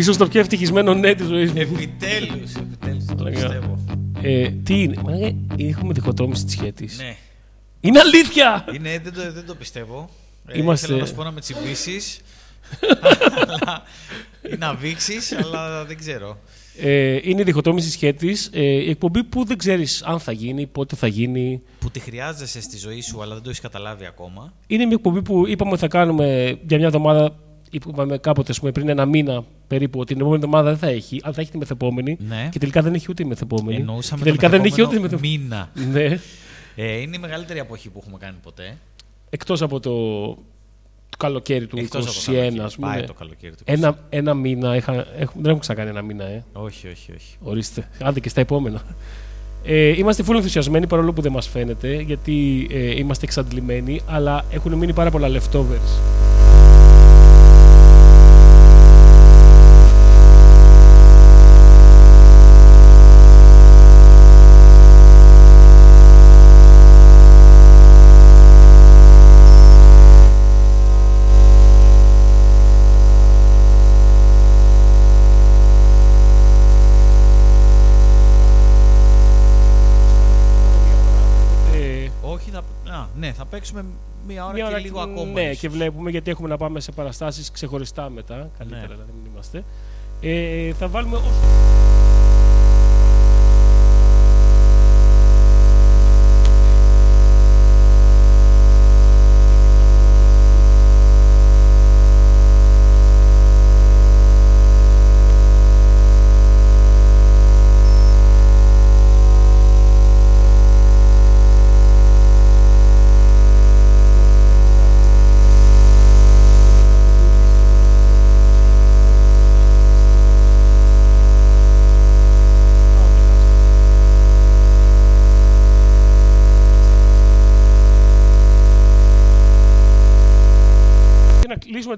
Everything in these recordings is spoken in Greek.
Ίσως το πιο ευτυχισμένο ναι της ζωής μου. Επιτέλους, επιτέλους, δεν το Λέγα. πιστεύω. Ε, τι είναι, μαλάκα, έχουμε διχοτόμηση της σχέτης. Ναι. Είναι αλήθεια! Είναι, δεν, το, δεν το πιστεύω. Ε, Είμαστε- Θέλω να σου πω να με τσιμπήσεις. αλλά, ή να βήξεις, αλλά δεν ξέρω. Ε, είναι η διχοτόμηση της σχέτης. Ε, η εκπομπή που δεν ξέρεις αν θα γίνει, πότε θα γίνει. Που τη χρειάζεσαι στη ζωή σου, αλλά δεν το έχεις καταλάβει ακόμα. Είναι μια εκπομπή που είπαμε ότι θα κάνουμε για μια εβδομάδα. Είπαμε κάποτε ας πούμε, πριν ένα μήνα περίπου ότι την επόμενη εβδομάδα δεν θα έχει, αλλά θα έχει τη μεθεπόμενη. Ναι. Και τελικά δεν έχει ούτε η μεθεπόμενη. Εννοούσαμε και τελικά το δεν έχει ούτε η μεθεπόμενο μεθεπόμενη. μήνα. Ναι. Ε, είναι η μεγαλύτερη αποχή που έχουμε κάνει ποτέ. Εκτός από το, το καλοκαίρι του Εκτός 21, από το καλοκαίρι. ας πούμε. Πάει το καλοκαίρι του Ένα, ένα μήνα. Είχα, έχουμε, δεν έχουμε ξανακάνει ένα μήνα, ε. Όχι, όχι, όχι. Ορίστε. Άντε και στα επόμενα. Ε, είμαστε full ενθουσιασμένοι παρόλο που δεν μας φαίνεται γιατί ε, είμαστε εξαντλημένοι αλλά έχουν μείνει πάρα πολλά leftovers. Παίξουμε μία ώρα Μια και ώρα λίγο και- ακόμα. Ναι, ίσως. και βλέπουμε γιατί έχουμε να πάμε σε παραστάσεις ξεχωριστά μετά. Καλύτερα Ναι. να μην είμαστε. Ε, θα βάλουμε όσο...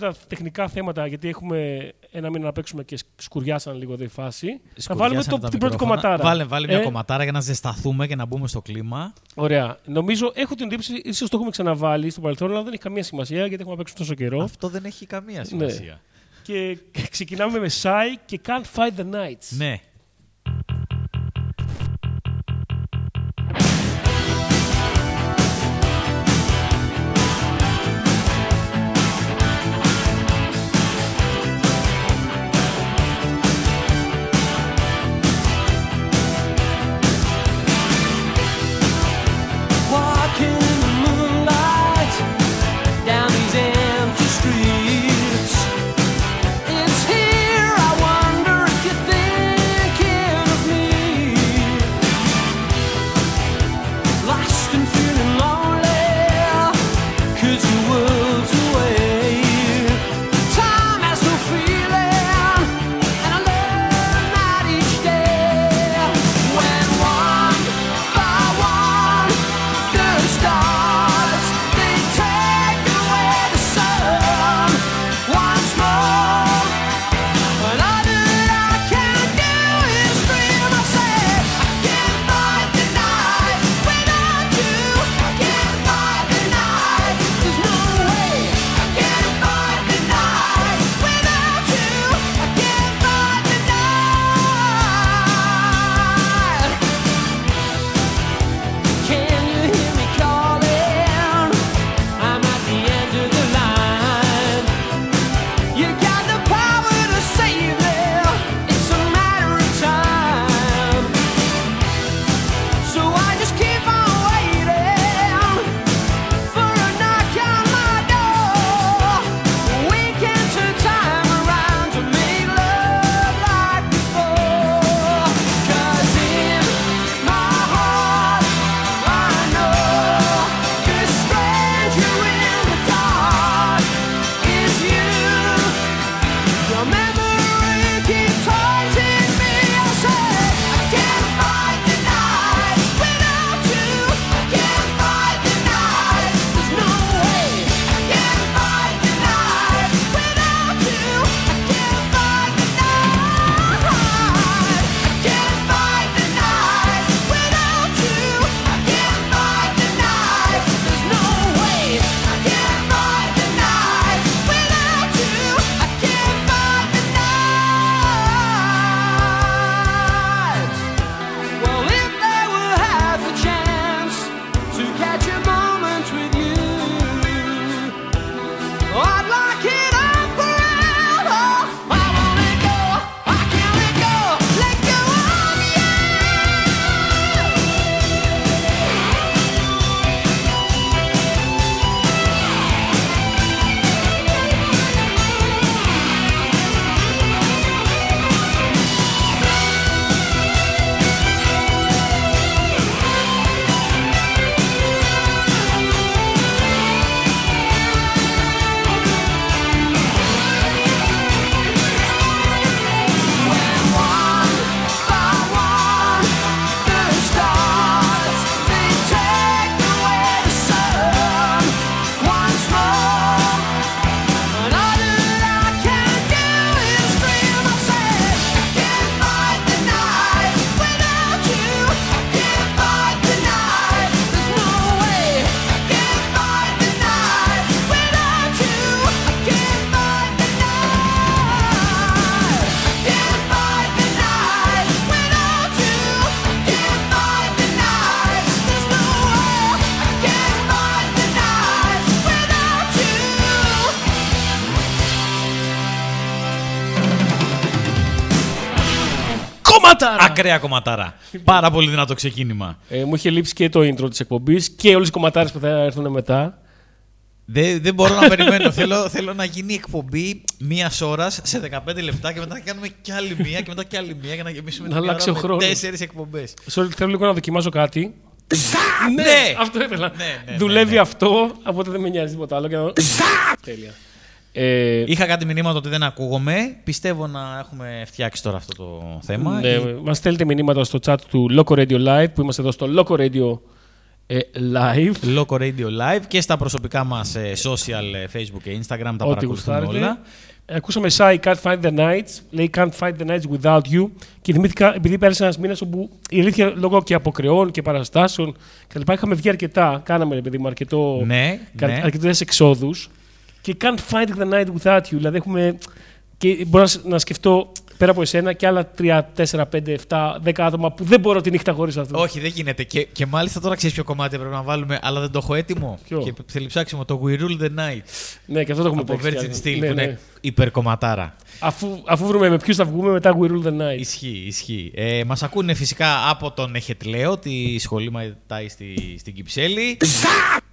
τα τεχνικά θέματα, γιατί έχουμε ένα μήνα να παίξουμε και σκουριάσαν λίγο εδώ η φάση. θα βάλουμε Σκουριάσανε το, τα την πρώτη μικρόφωνα. κομματάρα. Βάλε, βάλε μια Ε, κομματάρα για να ζεσταθούμε και να μπούμε στο κλίμα. Ωραία. Νομίζω, έχω την εντύπωση, ίσως το έχουμε ξαναβάλει στο παρελθόν, αλλά δεν έχει καμία σημασία γιατί έχουμε να παίξουμε τόσο καιρό. Αυτό δεν έχει καμία σημασία. Και ξεκινάμε με Sai και Can't Fight the Nights. Ναι. Κομματάρα! Ακραία κομματάρα. Πάρα πολύ δυνατό ξεκίνημα. Ε, μου είχε λείψει και το intro της εκπομπής και όλες οι κομματάρες που θα έρθουν μετά. Δεν, δεν μπορώ να περιμένω. θέλω, θέλω να γίνει εκπομπή μίας ώρας σε 15 λεπτά και μετά να κάνουμε κι άλλη μία και μετά κι άλλη μία για να γεμίσουμε Να την αλλάξει ώρα ο με χρόνος. τέσσερις εκπομπές. Sorry, θέλω λίγο να δοκιμάσω κάτι. Ναι! Αυτό ήθελα. Ναι, ναι, ναι, Δουλεύει ναι. αυτό, οπότε δεν με νοιάζει τίποτα άλλο. Και να... Τέλεια. Ε, Είχα κάτι μηνύματα ότι δεν ακούγομαι. Πιστεύω να έχουμε φτιάξει τώρα αυτό το θέμα. ναι, Η- μας στέλνετε μηνύματα στο chat του Loco Radio Live που είμαστε εδώ στο Loco Radio ε, Live. Loco Radio Live και στα προσωπικά μας ε, social ε, Facebook και Instagram τα Ό,τι παρακολουθούμε γουστάρετε. όλα. Ε, Ακούσαμε Sai Can't Find the Nights. Λέει Can't Find the Nights without you. Και θυμήθηκα, επειδή πέρασε ένας μήνα όπου η αλήθεια λόγω και αποκρεών και παραστάσεων κτλ. Είχαμε βγει αρκετά. Κάναμε, ρε παιδί μου, αρκετό, Ναι, κα- ναι. αρκετές εξόδους. Και Can't Find the Night without you. Δηλαδή έχουμε. Και μπορώ να, σ- να σκεφτώ πέρα από εσένα και άλλα 3, 4, 5, 7, 10 άτομα που δεν μπορώ τη νύχτα χωρίς αυτό. Όχι, δεν γίνεται. Και, και μάλιστα τώρα ξέρεις ποιο κομμάτι πρέπει να βάλουμε, αλλά δεν το έχω έτοιμο. Ποιο; Και θέλει ψάξιμο το We Rule the Night Ναι, και αυτό το έχουμε από παίξει. κι Virgin άλλο. Steel Ναι, που ναι. είναι υπερκομματάρα. Αφού, αφού βρούμε με ποιους θα βγούμε, μετά We Rule the Night. Ισχύει, ισχύει. Ε, Μας ακούνε φυσικά από τον Εχετλέο, τη σχολή Μαϊτάι στη, στην Κυψέλη.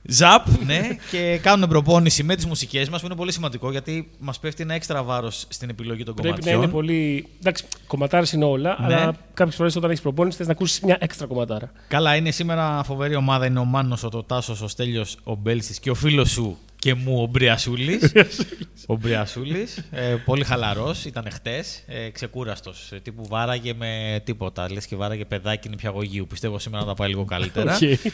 Ζαπ, ναι, και κάνουν προπόνηση με τις μουσικές μας που είναι πολύ σημαντικό γιατί μας πέφτει ένα έξτρα βάρος στην επιλογή των Πρέπει να κομματιών. είναι πολύ. Εντάξει, κομματάρες είναι όλα, Ναι. αλλά κάποιες φορές όταν έχεις προπόνηση θες να ακούσεις μια έξτρα κομματάρα. Καλά, είναι σήμερα φοβερή ομάδα. Είναι ο Μάνος, ο Τοτάσος, ο Στέλιος, ο Μπέλσης και ο φίλος σου και μου ο Μπριασούλης. ο Μπριασούλης. Ε, πολύ χαλαρός, ήταν χτες. Ε, Ξεκούραστος. τύπου βάραγε με τίποτα. Λες και βάραγε παιδάκι νηπιαγωγείου. Πιστεύω σήμερα θα τα πάει λίγο καλύτερα. Οκ.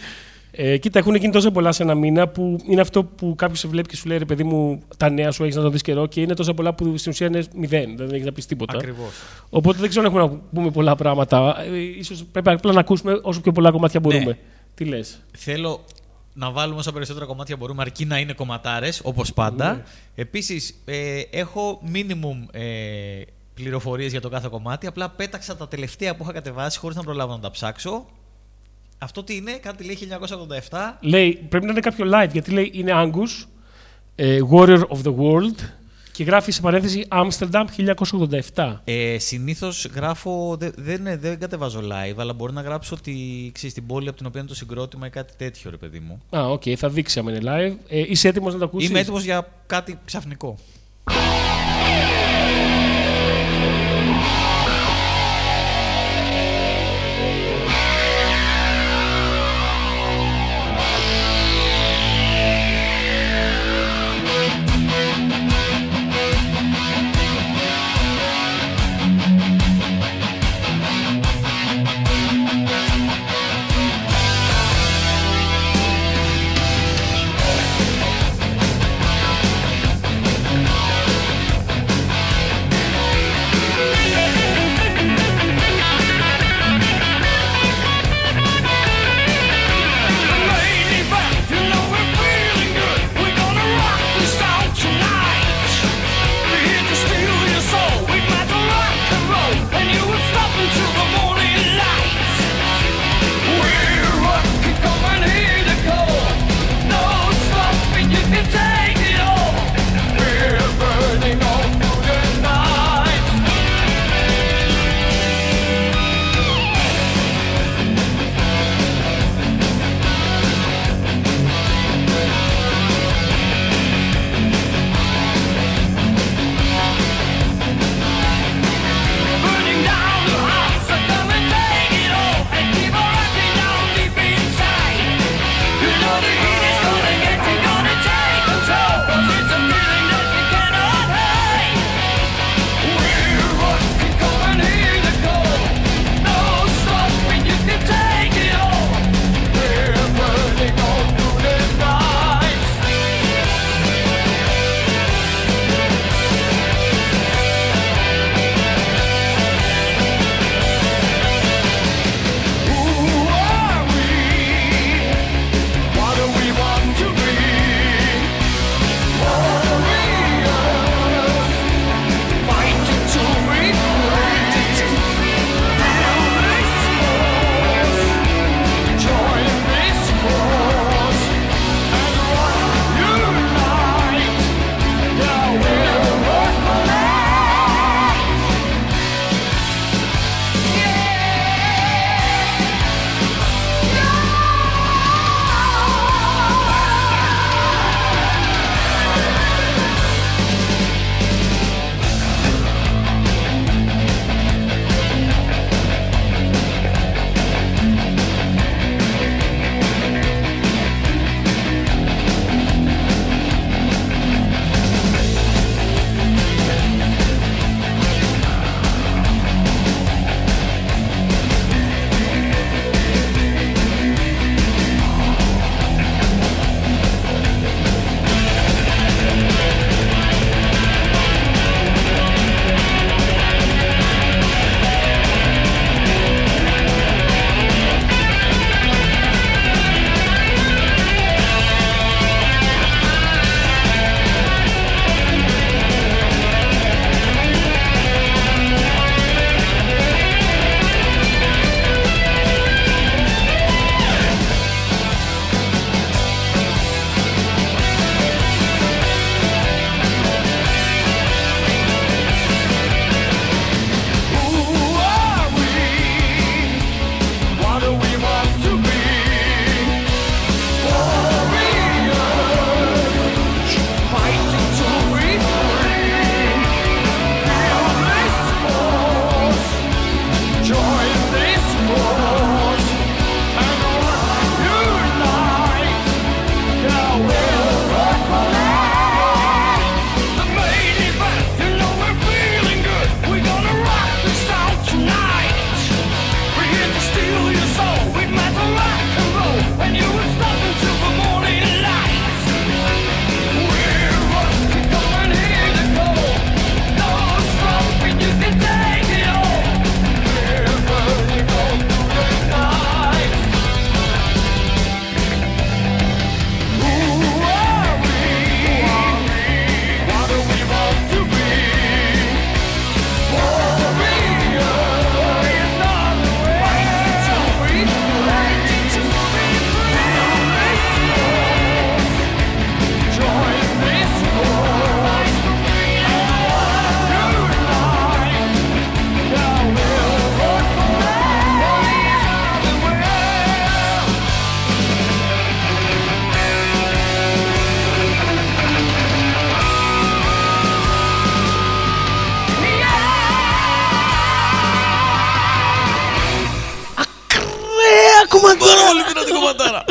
Ε, κοίτα, έχουν γίνει τόσο πολλά σε ένα μήνα που είναι αυτό που κάποιος σε βλέπει και σου λέει ρε παιδί μου, τα νέα σου έχεις να το δεις καιρό και είναι τόσα πολλά που στην ουσία είναι μηδέν. Δεν έχεις να πεις τίποτα. Ακριβώς. Οπότε δεν ξέρω αν έχουμε να πούμε πολλά πράγματα. Ε, ίσως πρέπει απλά να ακούσουμε όσο πιο πολλά κομμάτια μπορούμε. Ναι. Τι λες; Θέλω να βάλουμε όσα περισσότερα κομμάτια μπορούμε, αρκεί να είναι κομματάρες, όπως πάντα. Ναι. Επίσης, ε, έχω minimum ε, πληροφορίες για το κάθε κομμάτι. Απλά πέταξα τα τελευταία που είχα κατεβάσει χωρίς να προλάβω να τα ψάξω. Αυτό τι είναι, κάτι λέει 1987. Λέει, πρέπει να είναι κάποιο live γιατί λέει είναι Angus, ε, Warrior of the World και γράφει σε παρένθεση Amsterdam 1987. Ε, Συνήθως γράφω. δε- Δεν, δεν κατεβάζω live, αλλά μπορεί να γράψω ότι ξέρεις, την πόλη από την οποία είναι το συγκρότημα ή κάτι τέτοιο, ρε παιδί μου. Α, οκ, θα δείξει αν είναι live. Ε, είσαι έτοιμος να το ακούσεις; Είμαι έτοιμος για κάτι ξαφνικό. Από τώρα.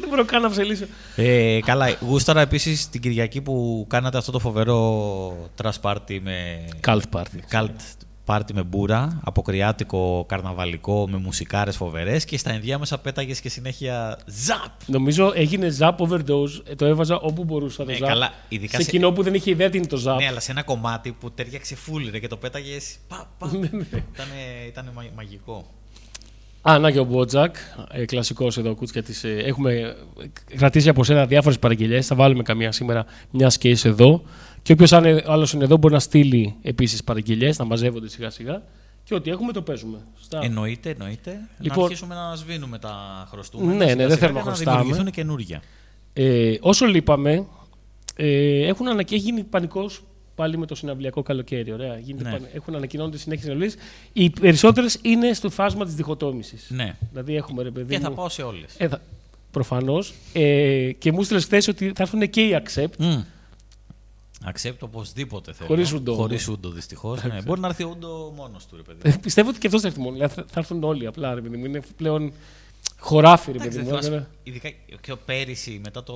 Δεν μπορώ καν να ψελίσω. Ε, καλά, γούσταρα επίσης την Κυριακή που κάνατε αυτό το φοβερό trash party με. Cult party. Cult party με μπούρα, αποκριάτικο, καρναβαλικό, με μουσικάρες φοβερές και στα ενδιάμεσα πέταγες και συνέχεια ζαπ! Νομίζω έγινε zap overdose. Ε, Το έβαζα όπου μπορούσα το Ναι, zap. καλά, ειδικά σε σε- κοινό που δεν είχε ιδέα τι είναι το zap. Ναι, αλλά σε ένα κομμάτι που τέριαξε full ρε, και το πέταγες. Πα, πα. Ναι, Ήτανε, ήτανε μα- μαγικό. Α, να και ο Μπότζακ, ε, κλασικός εδώ κούτσια της. Ε, έχουμε κρατήσει από σένα διάφορες παραγγελίες. Θα βάλουμε καμία σήμερα, μια και είσαι εδώ. Και όποιος άλλος είναι εδώ μπορεί να στείλει επίσης παραγγελίες, να μαζεύονται σιγά σιγά. Και ό,τι έχουμε το παίζουμε. Στα... Εννοείται, εννοείται. Να Λοιπόν- αρχίσουμε να σβήνουμε τα χρωστούμενα. Ναι, ναι, σιγά δεν σιγά θέλουμε για να να χρωστάμε. δημιουργηθούν καινούργια. Ε, όσο λείπαμε, ε, έχουν ανα... έχει γίνει πανικός πάλι με το συναυλιακό καλοκαίρι. Ωραία. Γίνεται Ναι. πανε- Έχουν ανακοινώνονται συνέχεια συναυλίες. Οι περισσότερες είναι στο φάσμα της διχοτόμησης. Ναι. Δηλαδή έχουμε ρε παιδί. Και θα μου- πάω σε όλες. Ε, θα... Προφανώς. Ε, και μου στείλες χθες ότι θα έρθουν και οι Accept. Accept οπωσδήποτε θέλω. Χωρίς ούντο, Χωρίς όμως. ούντο, δυστυχώς. Ναι. Μπορεί να έρθει ο ούντο μόνος του, ρε παιδί. Ε, πιστεύω ότι και αυτός θα έρθει μόνο. Δηλαδή, θα, θα έρθουν όλοι απλά. Ρε παιδί μου. Είναι πλέον χωράφι, ρε Εντάξει, παιδί δεν μου. θυμάσαι, Τώρα- ειδικά και ο πέρυσι μετά το,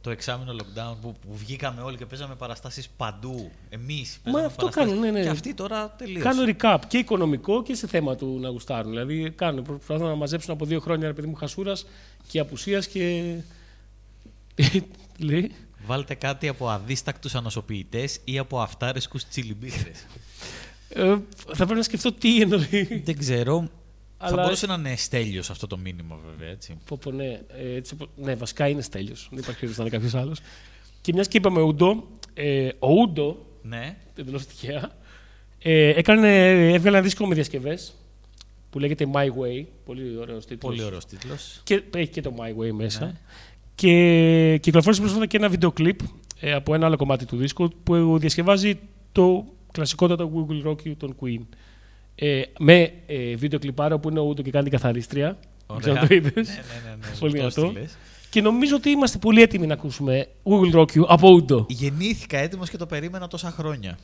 το εξάμεινο lockdown που, που βγήκαμε όλοι και παίζαμε παραστάσεις παντού. Εμείς παίζαμε αυτό παραστάσεις. κάνουν, ναι, ναι. Και αυτοί τώρα τελείωσε. Κάνω recap και οικονομικό και σε θέμα του να γουστάρουν. Δηλαδή κάνουν, προσπαθούν να μαζέψουν από δύο χρόνια ρε παιδί μου χασούρας και απουσίας και. Λέει. Βάλτε κάτι από αδίστακτους ανοσοποιητές ή από αυτάρεσκους τσιλιμπίχρες. Ε, θα πρέπει να σκεφτώ τι εννοεί. Δεν ξέρω. Θα Αλλά- μπορούσε να είναι στέλιος αυτό το μήνυμα βέβαια, έτσι. Πω, πω, ναι, ε, έτσι, πω- ναι, βασικά είναι τέλειο. Δεν υπάρχει περίπτωση να είναι κάποιος άλλος. Και μιας και είπαμε Ούντο, ε, ο Ούντο, Ναι. εντελώ τυχαία, ε, έκανε, έβγαλε ένα δίσκο με διασκευές που λέγεται My Way. Πολύ ωραίος τίτλος. Πολύ ωραίος τίτλος. Και έχει και το My Way μέσα. Ναι. Και κυκλοφόρησε πρόσφατα και ένα βίντεο κλιπ ε, από ένα άλλο κομμάτι του δίσκου που διασκευάζει το κλασικότατο We Will Rock You των Queen. Ε, με ε, βίντεο κλιπάρα που είναι ο Ούντο και κάνει την καθαρίστρια. Δεν ξέρω αν το είδες. Ναι, ναι, ναι, ναι. Πολύ σωστό δυνατό. στυλές. Και νομίζω ότι είμαστε πολύ έτοιμοι να ακούσουμε We Will Rock You από Ούντο. Γεννήθηκα έτοιμος και το περίμενα τόσα χρόνια.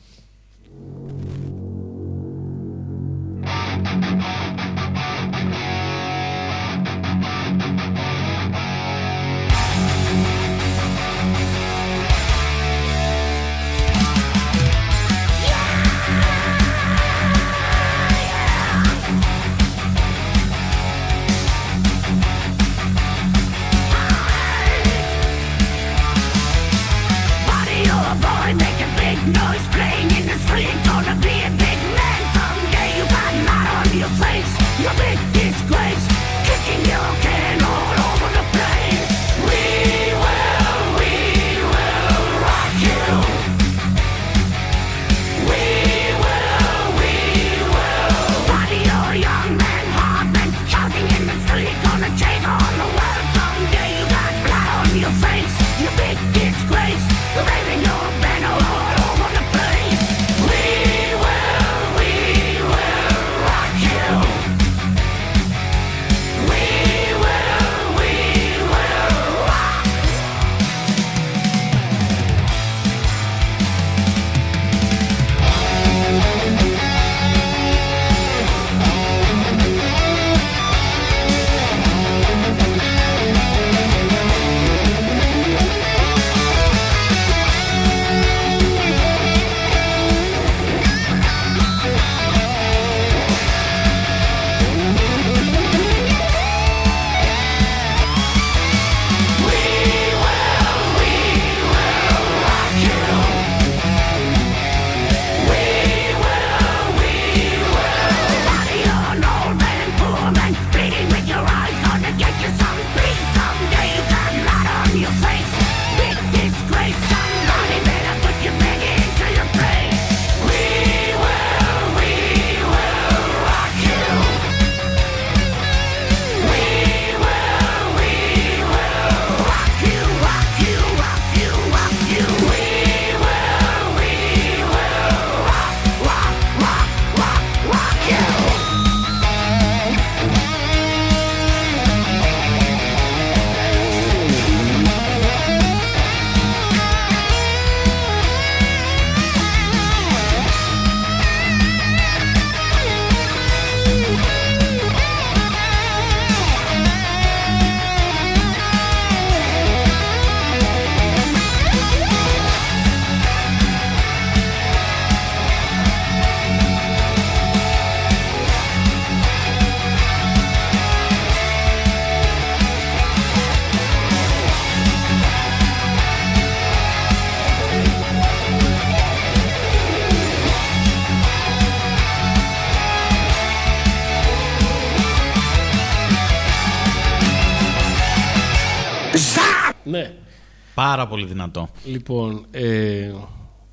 Πάρα πολύ δυνατό. Λοιπόν, ε,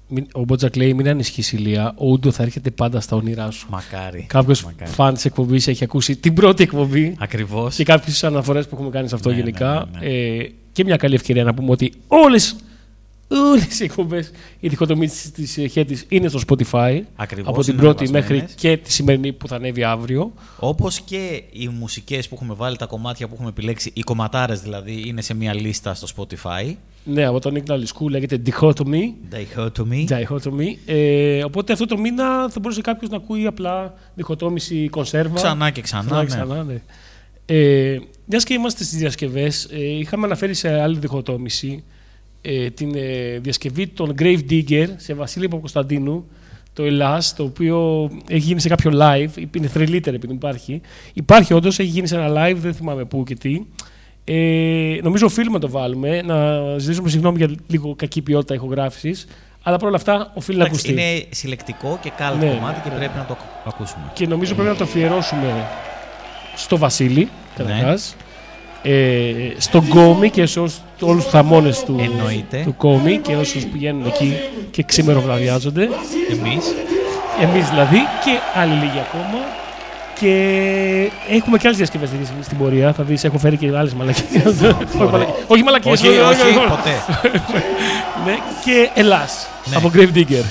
μην- ο Μπότζακ λέει: Μην ανησυχείς ηλία. Ο Ούντο θα έρχεται πάντα στα όνειρά σου. Μακάρι. Κάποιος Μακάρι. φαν της εκπομπής έχει ακούσει την πρώτη εκπομπή Ακριβώς. και κάποιες αναφορές που έχουμε κάνει σε αυτό Ναι, γενικά. ναι, ναι, Ε, και μια καλή ευκαιρία να πούμε ότι όλες όλες οι εκπομπές, η διχοτομή της Χέτης είναι στο Spotify. Ακριβώς, από την είναι πρώτη ανεβασμένες. μέχρι και τη σημερινή που θα ανέβει αύριο. Όπως και οι μουσικές που έχουμε βάλει, τα κομμάτια που έχουμε επιλέξει, οι κομματάρες δηλαδή, είναι σε μια λίστα στο Spotify. Ναι, από τον Νίκ Ναλισκού λέγεται Dichotomy. Dichotomy. Dichotomy. Ε, οπότε αυτό το μήνα θα μπορούσε κάποιος να ακούει απλά διχοτόμηση κονσέρβα. Ξανά και ξανά. ναι. ξανά, ναι. Ε, Μιας και είμαστε στις διασκευές, ε, είχαμε αναφέρει σε άλλη διχοτόμηση ε, την ε, διασκευή των Grave Digger σε Βασίλη Παπακοσταντίνου, το Ελλάς, το οποίο έχει γίνει σε κάποιο live, είναι θρελίτερ επειδή υπάρχει. Υπάρχει όντως, έχει γίνει σε ένα live, δεν θυμάμαι πού και τι. Ε, νομίζω οφείλουμε να το βάλουμε, να ζητήσουμε συγγνώμη για λίγο κακή ποιότητα ηχογράφησης, αλλά παρόλα αυτά οφείλει να Εντάξει, ακουστεί. είναι συλλεκτικό και κάλτ Ναι. κομμάτι και πρέπει να το ακου- ακούσουμε. Και νομίζω πρέπει να το αφιερώσουμε στο Βασίλη, καταρχάς, Ναι. ε, στον Κόμι και σε όσους- όλους τους θαμώνες του, Εννοείται. του Κόμι και όσους πηγαίνουν εκεί και ξημεροβραδιάζονται. Εμείς. Εμείς δηλαδή και άλλοι λίγοι ακόμα. Και έχουμε και άλλες διασκευές στην- στην πορεία. Θα δεις, έχω φέρει και άλλες μαλακίες. όχι, μαλακίες. όχι μαλακίες. Όχι, όχι, ποτέ. ναι, και Ελλάς Ναι. από Grave Digger.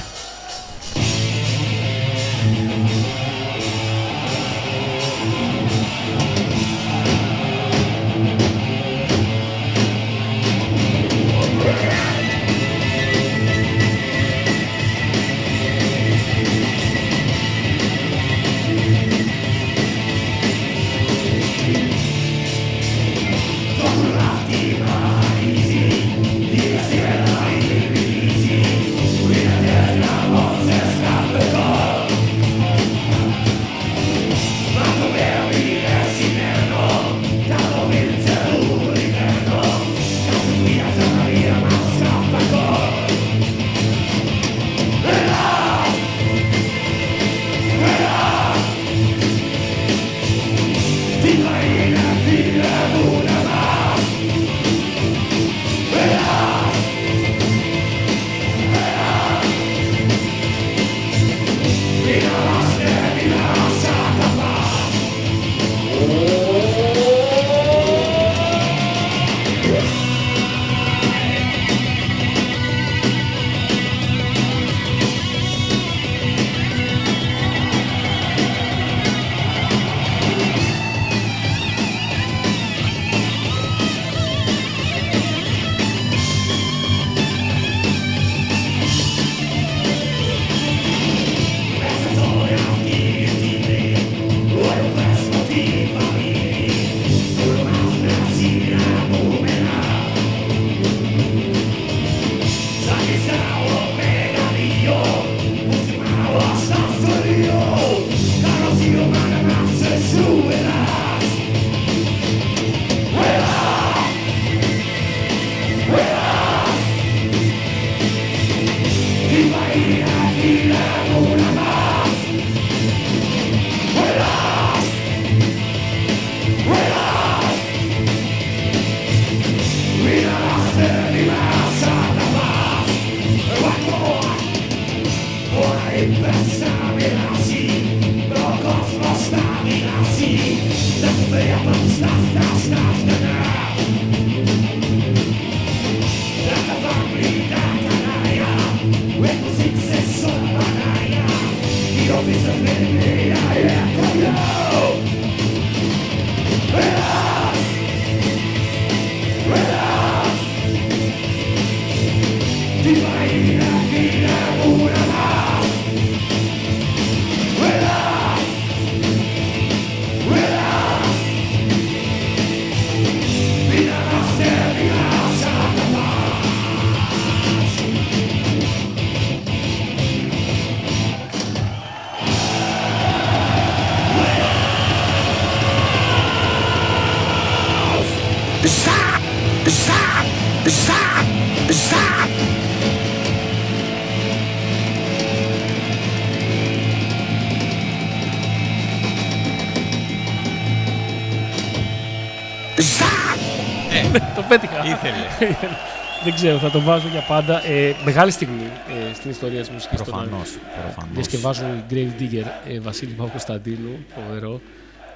Ήθελε. Δεν ξέρω, θα το βάζω για πάντα. Ε, μεγάλη στιγμή ε, στην ιστορία της μουσικής. Προφανώς. Προφανώς. Διασκευάζουν οι Grave Digger, ε, Βασίλη Παπα-Κωνσταντίνου, φοβερό.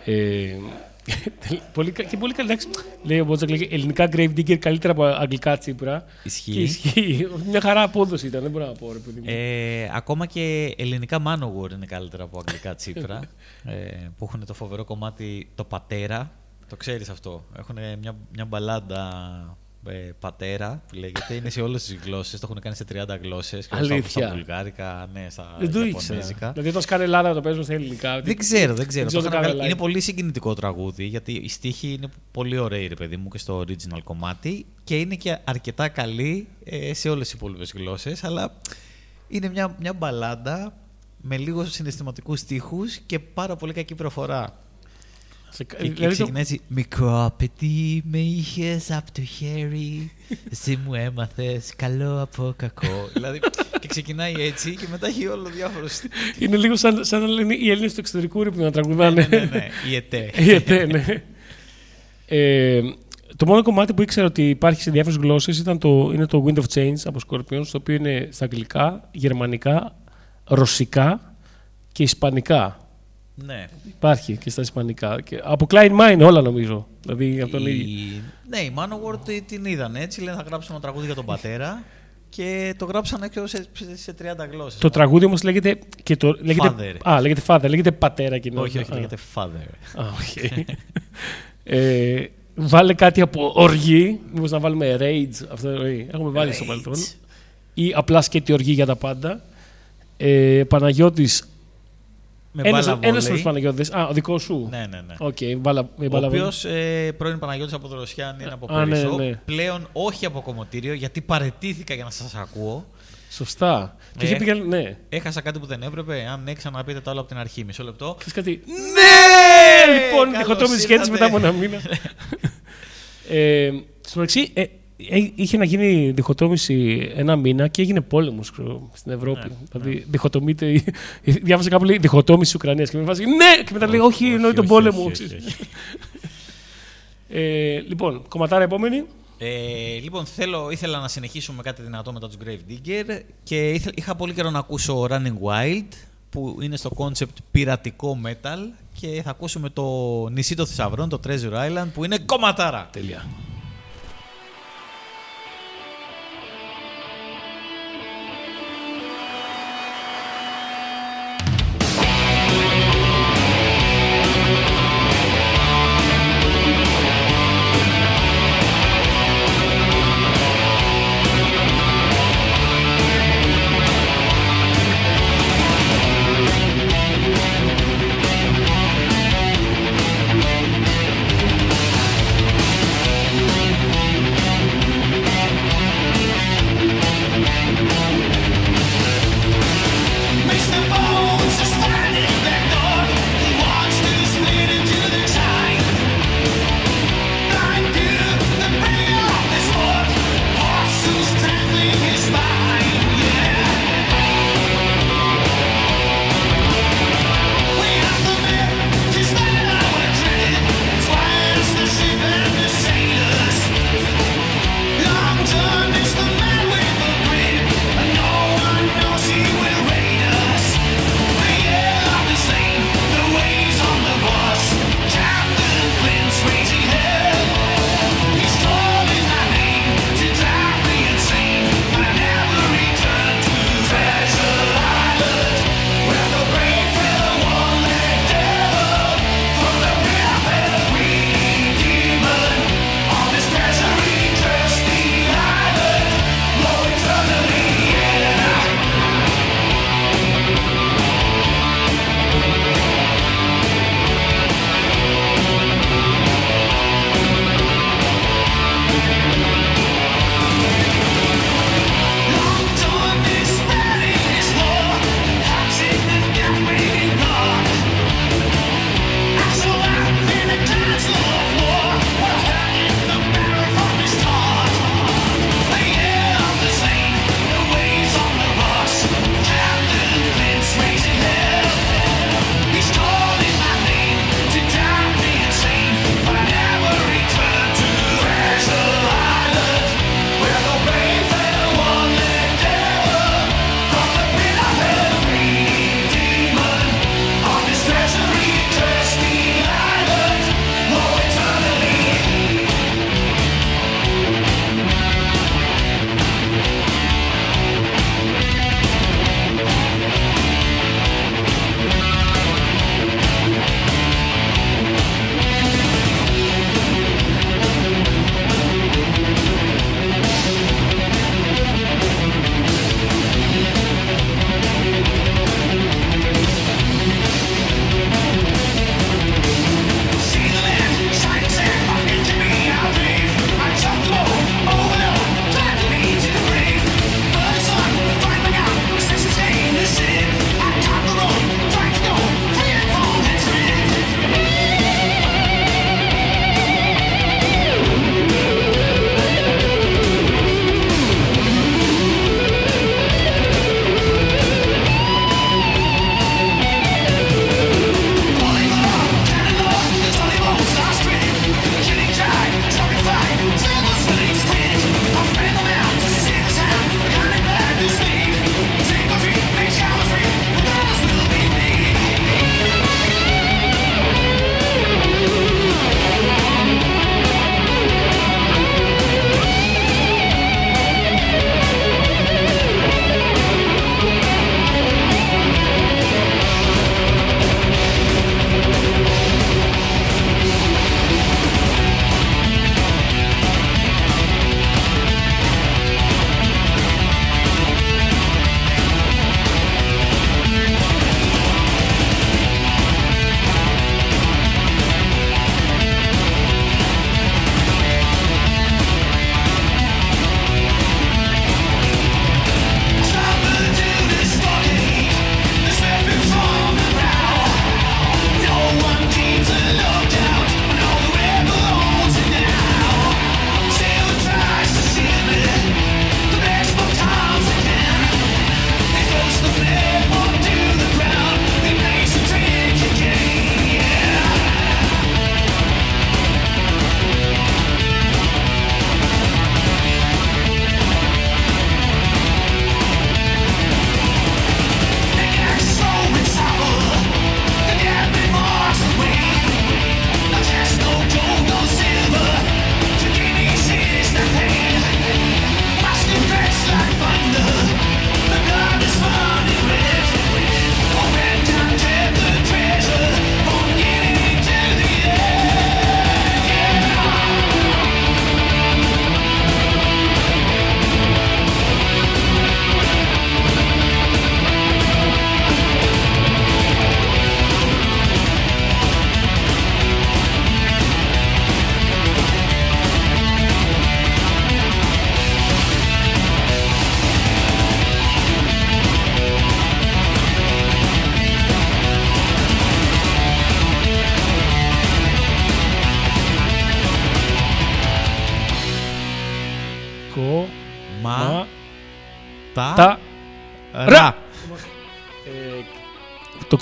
Ε, πολύ, κα- και πολύ καλή. εντάξει, Λέει ο Μπότζακ, λέει ελληνικά Grave Digger καλύτερα από αγγλικά τσίπρα. Ισχύει. Και ισχύει. Μια χαρά απόδοση ήταν, δεν μπορώ να πω. Ρε, παιδί μου. Ε, ακόμα και ελληνικά Manowar είναι καλύτερα από αγγλικά τσίπρα. ε, που έχουν το φοβερό κομμάτι το πατέρα. Το ξέρεις αυτό. Έχουν μια, μια μπαλάντα ε, πατέρα που λέγεται. Είναι σε όλες τις γλώσσες. Το έχουν κάνει σε 30 γλώσσες. Και στα, Αλήθεια. στα βουλγάρικα, ναι, στα δεν το ήξερα. ιαπωνέζικα. Δηλαδή, όταν σκάνε Ελλάδα το παίζουν στα ελληνικά. Δεν ξέρω, δεν ξέρω. ξέρω Το το είχαν κάνω βγάλει- live. είναι πολύ συγκινητικό τραγούδι γιατί η στίχη είναι πολύ ωραία, ρε παιδί μου, και στο original κομμάτι και είναι και αρκετά καλή ε, σε όλες τις υπόλοιπες γλώσσες, αλλά είναι μια, μια μπαλάντα με λίγο συναισθηματικούς στίχους και πάρα πολύ κακή προφορά. Σε- Και, και δηλαδή, το- ξεκινάει έτσι «Μικρό παιδί με είχες από το χέρι, εσύ μου έμαθες καλό από κακό». δηλαδή, και ξεκινάει έτσι και μετά έχει όλο διάφορους... Είναι λίγο σαν, σαν να λένε οι Έλληνες του εξωτερικού ρε, που να τραγουδάνε. ναι, ναι, ναι, η ΕΤΕ. Η ΕΤΕ, ναι. Ε, το μόνο κομμάτι που ήξερα ότι υπάρχει σε διάφορες γλώσσες ήταν το, είναι το Wind of Change από Scorpions, το οποίο είναι στα αγγλικά, γερμανικά, ρωσικά και ισπανικά. Ναι. Υπάρχει και στα ισπανικά. Και από Klein Mine όλα νομίζω. Δηλαδή από τον ίδιο. Η... Ναι, η Manowar τη- την είδαν έτσι. Λένε θα γράψουμε ένα τραγούδι για τον πατέρα και το γράψαν έξω σε, σε, σε 30 γλώσσες. Το τραγούδι όμως λέγεται. Και το, λέγεται Father. Α, λέγεται Father, λέγεται πατέρα κοινό. Όχι, όχι, Α. λέγεται father. Α, οκ. ε, βάλε κάτι από οργή. Μήπως να βάλουμε rage. Αυτό ε, έχουμε βάλει στο Rage. παρελθόν. Ή απλά σκέτη οργή για τα πάντα. Ε, Παναγιώτης Με Ένας, μπάλα ένας βόλεϊ. τους Παναγιώτες. Α, ο δικός σου. Ναι, ναι, ναι. Οκ, μπάλα, με Ο μπάλα οποίος ε, πρώην Παναγιώτης από Δροσιάννη είναι από Α, ναι, Περισσό. ναι. Πλέον όχι από κομμωτήριο γιατί παραιτήθηκα για να σας ακούω. Σωστά. Και Ε. είχε πει, και- ναι. Έχασα κάτι που δεν έπρεπε. Αν ναι, ξαναπείτε το άλλο από την αρχή. Μισό λεπτό. Ξέρεις κάτι. Ναι! λοιπόν, Καλώς διχοτόμηση σχέση ήρθατε. μετά από ένα μήνα. ε, στο μεταξύ, ε, ε, είχε να γίνει διχοτόμηση ένα μήνα και έγινε πόλεμος στην Ευρώπη. Ναι, δηλαδή, διχοτομείται. η- Διάβασα κάπου λέει διχοτόμηση τη Ουκρανίας και με βάζει ναι! Και μετά λέει όχι, εννοεί τον όχι, πόλεμο. όχι, ξέρεις. όχι, όχι. Ε, λοιπόν, κομματάρα επόμενη. Ε, λοιπόν, θέλω, ήθελα να συνεχίσουμε με κάτι δυνατό μετά τους Grave Digger και ήθε- είχα πολύ καιρό να ακούσω Running Wild που είναι στο concept πειρατικό metal και θα ακούσουμε το νησί των θησαυρών, το Treasure Island που είναι κομματάρα. Τέλεια.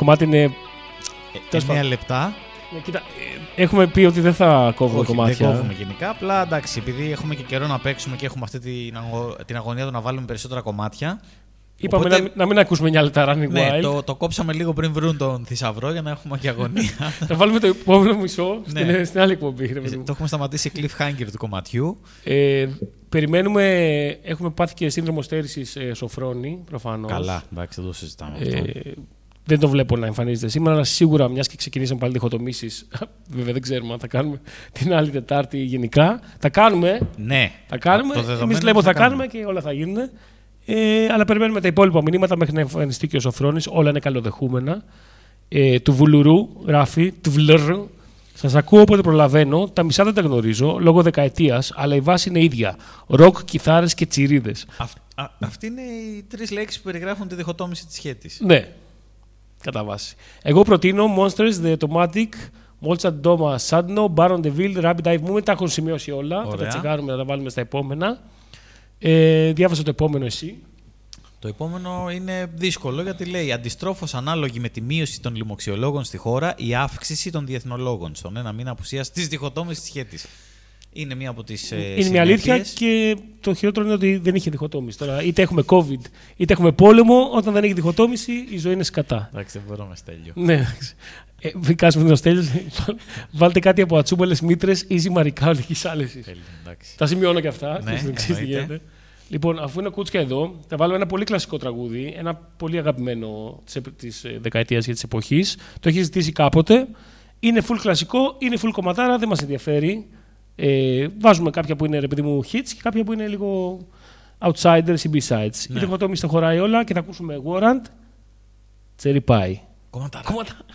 Κομμάτι είναι. Ε, Τέλος Εννέα πάντων. λεπτά. Ναι, κοίτα, ε, έχουμε πει ότι δεν θα κόβουμε Όχι, κομμάτια. δεν κόβουμε γενικά. Απλά εντάξει, επειδή έχουμε και καιρό να παίξουμε και έχουμε αυτή την, αγω- την αγωνία του να βάλουμε περισσότερα κομμάτια. Είπαμε Οπότε- να, μην- να μην ακούσουμε 9 λεπτά Running Ναι, Wild. το, το κόψαμε λίγο πριν βρουν τον θησαυρό για να έχουμε και αγωνία. Θα βάλουμε το επόμενο μισό στην, Ναι. στην άλλη εκπομπή. ρε παιδί μου. το έχουμε σταματήσει cliffhanger του κομματιού. Ε, περιμένουμε, έχουμε πάθει και σύνδρομο στέρησης ε, σοφρόνη, προφανώς. Καλά, εντάξει, δεν το συζητάμε αυτό. Ε, δεν το βλέπω να εμφανίζεται σήμερα, αλλά σίγουρα μιας και ξεκινήσαμε πάλι διχοτομήσεις. Βέβαια δεν ξέρουμε αν θα κάνουμε την άλλη Τετάρτη γενικά. Θα κάνουμε. ναι, Θα κάνουμε. το δεδομένο Εμεί είναι λέμε ότι θα κάνουμε. κάνουμε και όλα θα γίνουν. Ε, αλλά περιμένουμε τα υπόλοιπα μηνύματα μέχρι να εμφανιστεί και ο Σοφρόνης. Όλα είναι καλοδεχούμενα. Ε, του Βουλουρού γράφει, του Βλουρού. Σας ακούω όποτε προλαβαίνω. Τα μισά δεν τα γνωρίζω λόγω δεκαετίας, αλλά η βάση είναι ίδια. Ροκ, κιθάρες και τσιρίδες. Αυ- α- Αυτοί είναι οι τρεις λέξεις που περιγράφουν τη διχοτόμηση της σχέτης. Ναι, κατά βάση. Εγώ προτείνω Monsters, The Automatic, Molchat Doma, Sadno, Baron Deville, Rabbit Dive Movement. Τα έχω σημειώσει όλα. Θα τα Ωραία. τσεκάρουμε να τα βάλουμε στα επόμενα. Ε, διάβασα το επόμενο εσύ. Το επόμενο είναι δύσκολο γιατί λέει αντιστρόφως ανάλογη με τη μείωση των λοιμοξιολόγων στη χώρα η αύξηση των διεθνολόγων στον ένα μήνα απουσίας της διχοτόμησης της σχέτη. Είναι μία από τις. είναι μια αλήθεια και το χειρότερο είναι ότι δεν είχε διχοτόμηση. Τώρα, είτε έχουμε COVID, είτε έχουμε πόλεμο. Όταν δεν έχει διχοτόμηση, η ζωή είναι σκατά. Εντάξει, δεν μπορώ με στέλιο. Ναι, εντάξει. Ε, Βικάσουμε τον Στέλιος. Βάλτε κάτι από ατσούμπαλες μήτρες, easy μαρικά ολικής άλεσης. Τέλειο, εντάξει. Τα σημειώνω και αυτά. Ναι, ξέρεις τι εννοείται. γίνεται. Λοιπόν, αφού είναι κούτσια εδώ, θα βάλω ένα πολύ κλασικό τραγούδι, ένα πολύ αγαπημένο της, επ- της ε, δεκαετίας και της εποχής. Το έχει ζητήσει κάποτε. Είναι full κλασικό, είναι full κομματάρα, δεν μας ενδιαφέρει. Ε, βάζουμε κάποια που είναι ρε παιδί μου hits και κάποια που είναι λίγο outsiders ή b-sides. Ναι. Η διχοτόμηση τα χωράει όλα και θα ακούσουμε Warrant, Cherry Pie. Κομματάρα. Κομματάρα.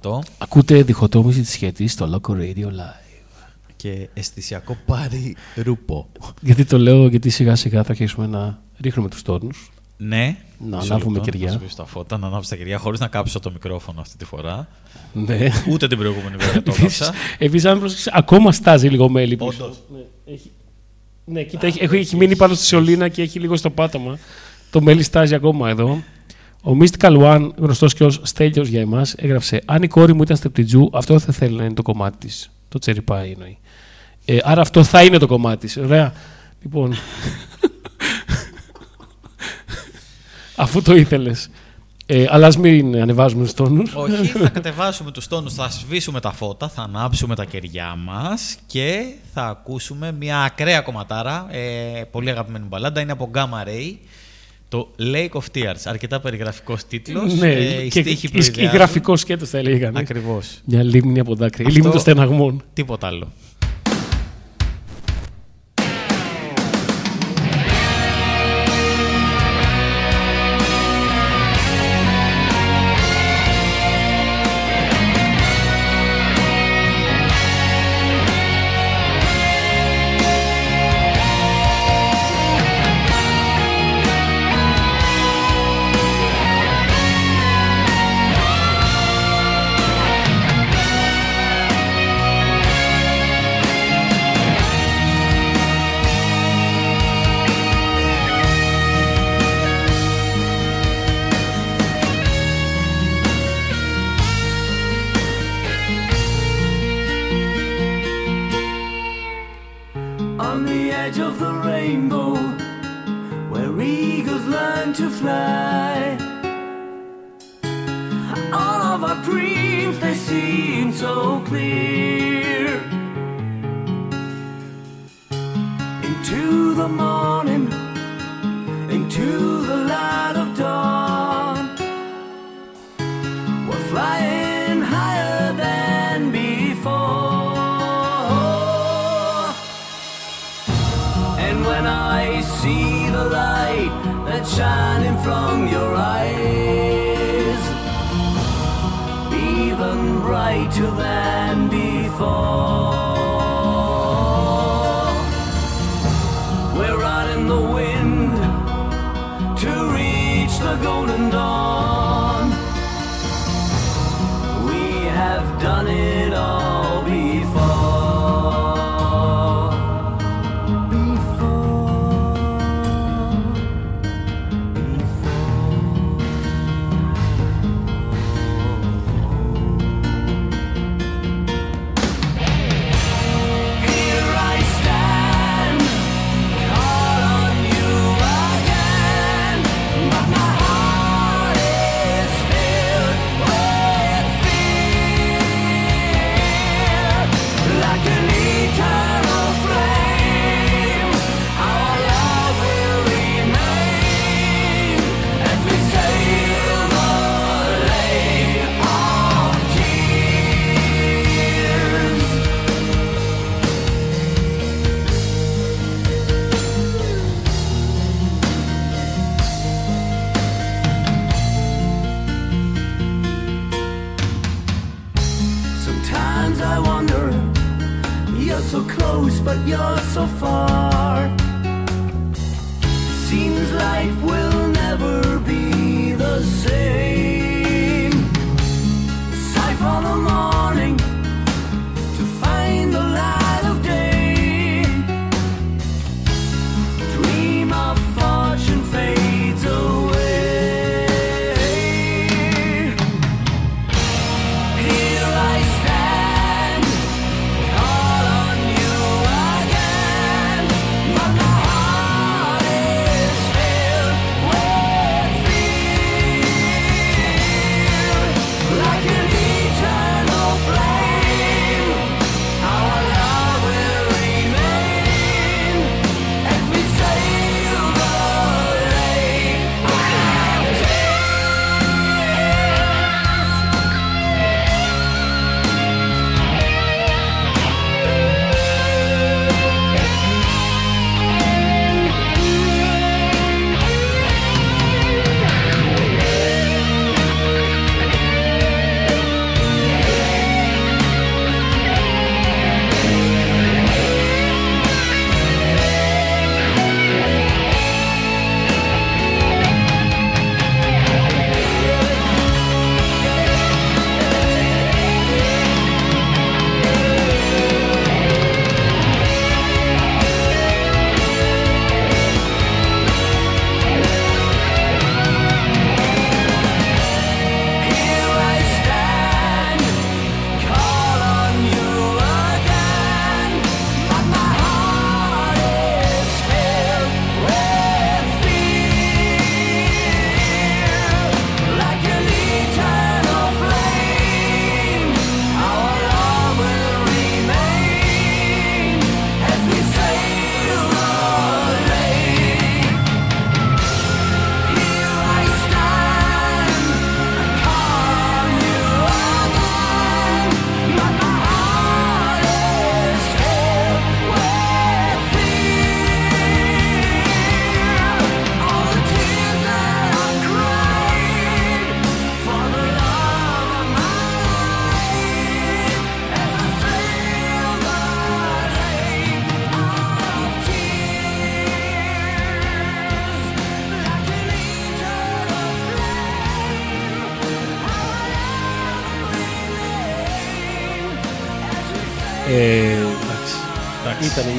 Δυνατό. Ακούτε διχοτόμηση της σχέτης στο Loco Radio Live. Και αισθησιακό πάρει ρούπο. Γιατί το λέω, γιατί σιγά σιγά θα αρχίσουμε να ρίχνουμε τους τόνους. Ναι. Να Μισό ανάβουμε λεπτό, κεριά. Να σβήσω τα φώτα, να ανάψω τα κεριά χωρίς να κάψω το μικρόφωνο αυτή τη φορά. Ναι. Ούτε την προηγούμενη βέβαια το Επίσης, κάψα. επίσης, αν προσέξεις, ακόμα στάζει λίγο μέλι πίσω. Όντως. Ναι, έχει, ναι κοίτα, έχει, έχει, έχει μείνει πάνω στη σωλήνα και έχει λίγο στο πάτωμα. Το μέλι στάζει ακόμα εδώ. Ο Mystical One, γνωστός και ως Στέλιος για εμάς, έγραψε: Αν η κόρη μου ήταν στεπτιτζού, αυτό θα θέλει να είναι το κομμάτι της. Το τσεριπάει εννοεί. Ε, άρα αυτό θα είναι το κομμάτι της. Ωραία. Λοιπόν. Αφού το ήθελες. Ε, αλλά ας μην ανεβάζουμε τους τόνους. Όχι, θα κατεβάσουμε τους τόνους, θα σβήσουμε τα φώτα, θα ανάψουμε τα κεριά μας και θα ακούσουμε μια ακραία κομματάρα, ε, πολύ αγαπημένη μπαλάντα, είναι από Gamma Ray, το Lake of Tears, αρκετά περιγραφικός τίτλος, ναι, ε, οι και, στίχοι και, και προειδιάζουν. γραφικό σκέτος θα έλεγε κανείς. Ακριβώς, Μια λίμνη από δάκρυα. Η Αυτό- λίμνη των στεναγμών. τίποτα άλλο.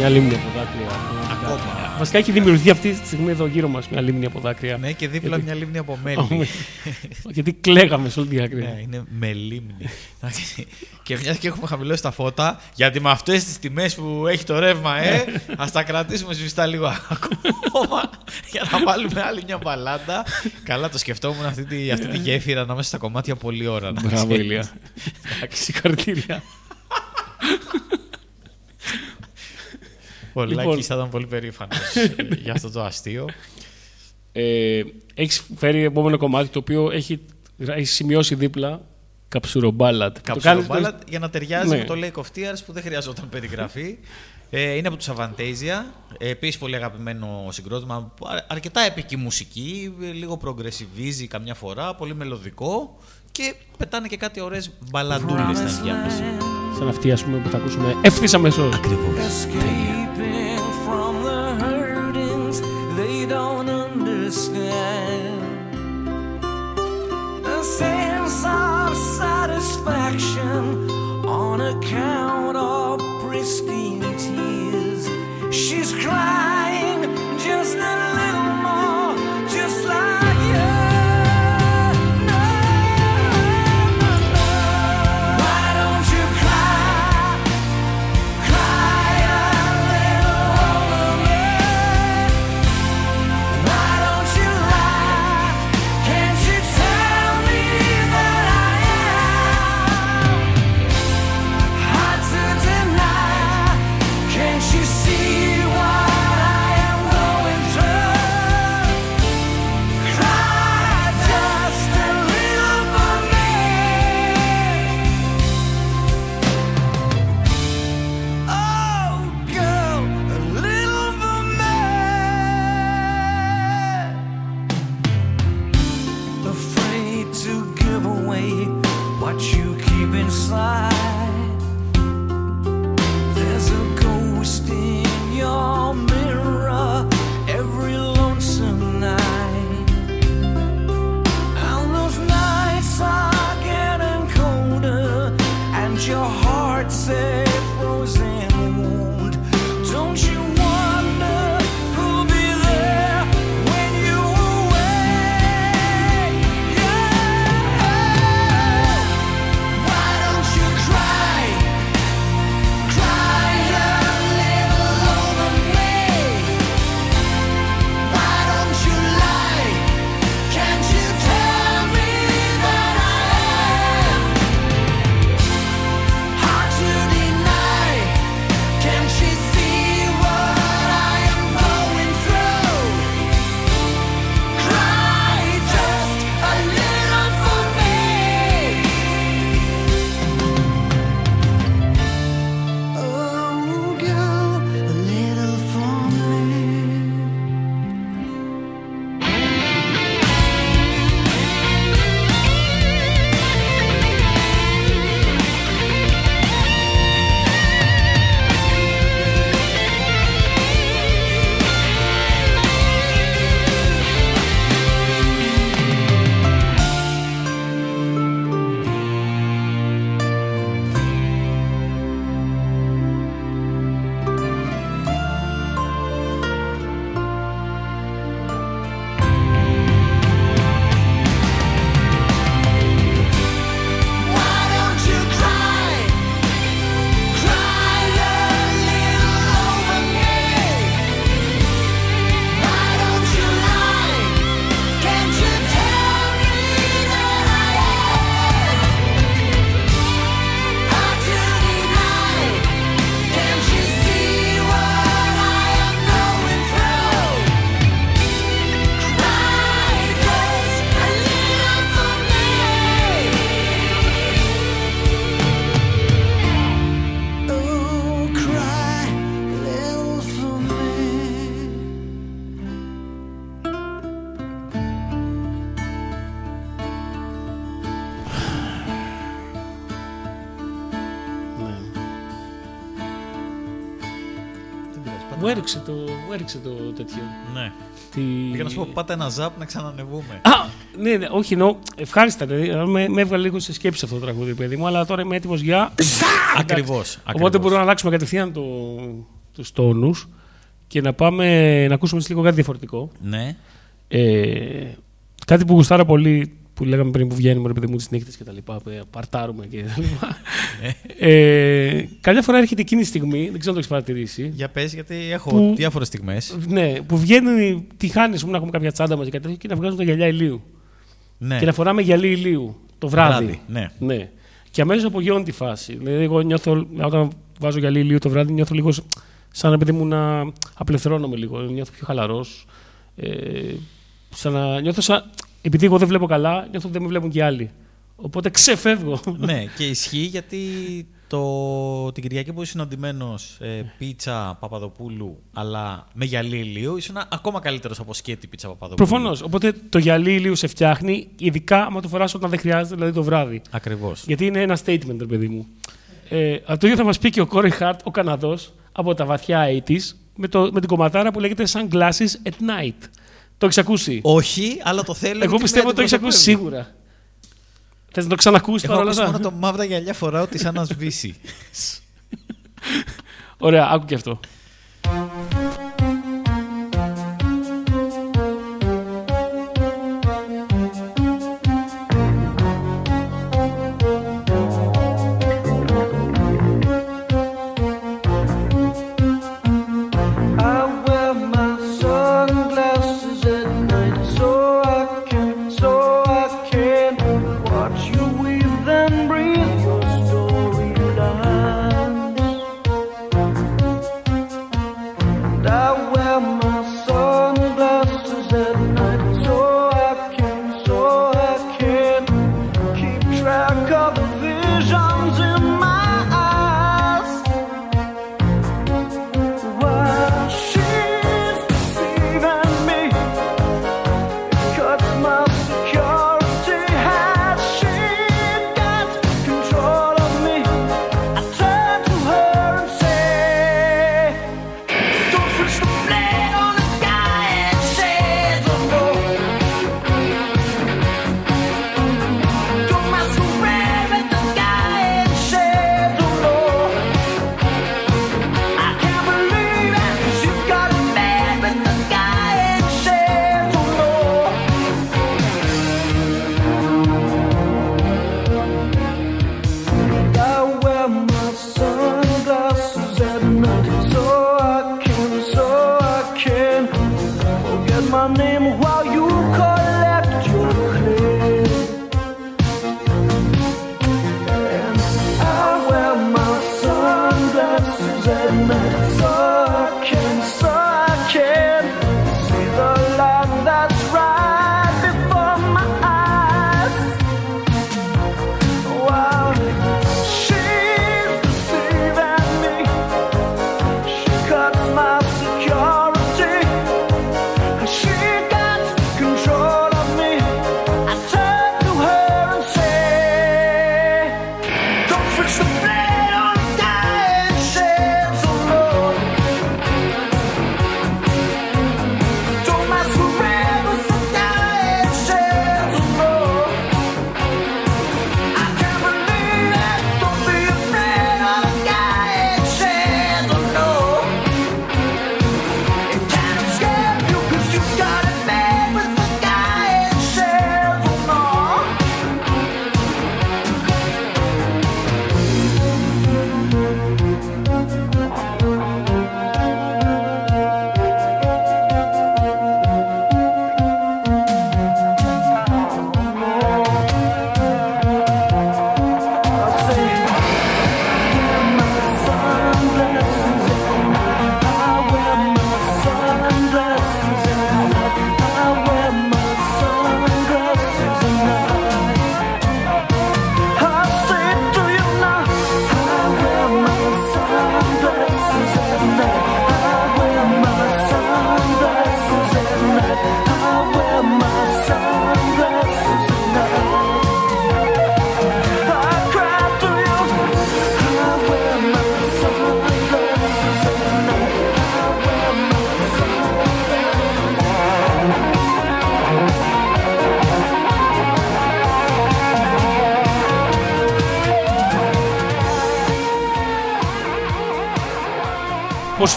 Μια λίμνη από δάκρυα. Ακόμα. Βασικά έχει δημιουργηθεί αυτή τη στιγμή εδώ γύρω μας μια λίμνη από δάκρυα. Ναι, και δίπλα Γιατί- μια λίμνη από μέλι. Γιατί κλαίγαμε σε όλη τη δάκρυα. Ναι, είναι με λίμνη. Εντάξει. και μια και έχουμε χαμηλώσει τα φώτα, γιατί με αυτές τις τιμές που έχει το ρεύμα, ε, ας τα κρατήσουμε σβηστά λίγο ακόμα για να βάλουμε άλλη μια μπαλάντα. Καλά, το σκεφτόμουν αυτή τη, αυτή τη γέφυρα ανάμεσα στα κομμάτια πολλή ώρα. να Μπράβο, ξέρεις. Ηλία. Συγχαρητήρια. Ο Λοιπόν. Λάκης θα ήταν πολύ περήφανος για αυτό το αστείο. Ε, έχεις φέρει επόμενο κομμάτι το οποίο έχει, έχει σημειώσει δίπλα καψουρομπάλατ. Το κάνεις- Καψουρομπάλα για να ταιριάζει Ναι. με το Lake of Tears που δεν χρειαζόταν περιγραφή. Ε, είναι από τους Avantasia. Ε, Επίσης πολύ αγαπημένο συγκρότημα. Α- Αρκετά επική μουσική. ε, Λίγο progressive καμιά φορά. Πολύ μελωδικό. Και πετάνε και κάτι ωραίες μπαλαντούλες στην ενδιάμεση. Σαν αυτή ας πούμε, που θα ακούσουμε ευθύς αμέσως. Escaping from πάτα ένα ζάπ να ξανανεβούμε; Α, ναι, ναι, όχι, εννοώ. Ευχάριστα. Δηλαδή, με, με έβγαλε λίγο σε σκέψη αυτό το τραγούδι, παιδί μου, αλλά τώρα είμαι έτοιμος για. Ακριβώς. Οπότε μπορούμε να αλλάξουμε κατευθείαν το, το στους τόνους και να πάμε να ακούσουμε λίγο κάτι διαφορετικό. Ναι. Ε, κάτι που γουστάρα πολύ που λέγαμε πριν που βγαίνουμε ρε παιδί μου τις νύχτες και τα λοιπά, που ε, παρτάρουμε και τα λοιπά. ε, κάποια φορά έρχεται εκείνη η στιγμή, δεν ξέρω αν το έχεις παρατηρήσει, Για πες, γιατί έχω Που- διάφορες στιγμές. ναι, που βγαίνει, τι χάνει, να έχουμε κάποια τσάντα μας και κάτι τέτοιο και να βγάζουν τα γυαλιά ηλίου. Ναι. Και να φοράμε γυαλί ηλίου το βράδυ. Βράδυ, ναι. ναι. Και αμέσως απογειώνει τη φάση. Δηλαδή, εγώ νιώθω, όταν βάζω γυαλί ηλίου το βράδυ, νιώθω λίγο σαν επειδή μου να απελευθερώνομαι λίγο. Νιώθω πιο χαλαρός. Ε, σαν να νιώθω σαν. Επειδή εγώ δεν βλέπω καλά, νιώθω ότι δεν με βλέπουν και άλλοι. Οπότε ξεφεύγω. ναι, και ισχύει γιατί το, την Κυριακή που ήσουν οντυμένο ε, πίτσα Παπαδοπούλου, αλλά με γυαλί ηλίου, ήσουν ακόμα καλύτερος από σκέτη πίτσα Παπαδοπούλου. Προφανώς. Οπότε το γυαλί ηλίου σε φτιάχνει, ειδικά άμα το φοράς όταν δεν χρειάζεται, δηλαδή το βράδυ. Ακριβώς. Γιατί είναι ένα statement, ρε παιδί μου. Ε, αυτό το ίδιο θα μας πει και ο Κόρι Χαρτ, ο Καναδός, από τα βαθιά 80s, με, το, με την κομματάρα που λέγεται Sunglasses at Night. Το έχεις ακούσει; Όχι, αλλά το θέλω. Εγώ γιατί πιστεύω με ότι το έχεις ακούσει αντιπροσωπεύει. σίγουρα. Θες να το ξανακούσεις Έχω τώρα όλα ακούσει αυτά; μόνο το μαύρα γυαλιά φοράω τη σαν να σβήσει. Ωραία, άκου και αυτό.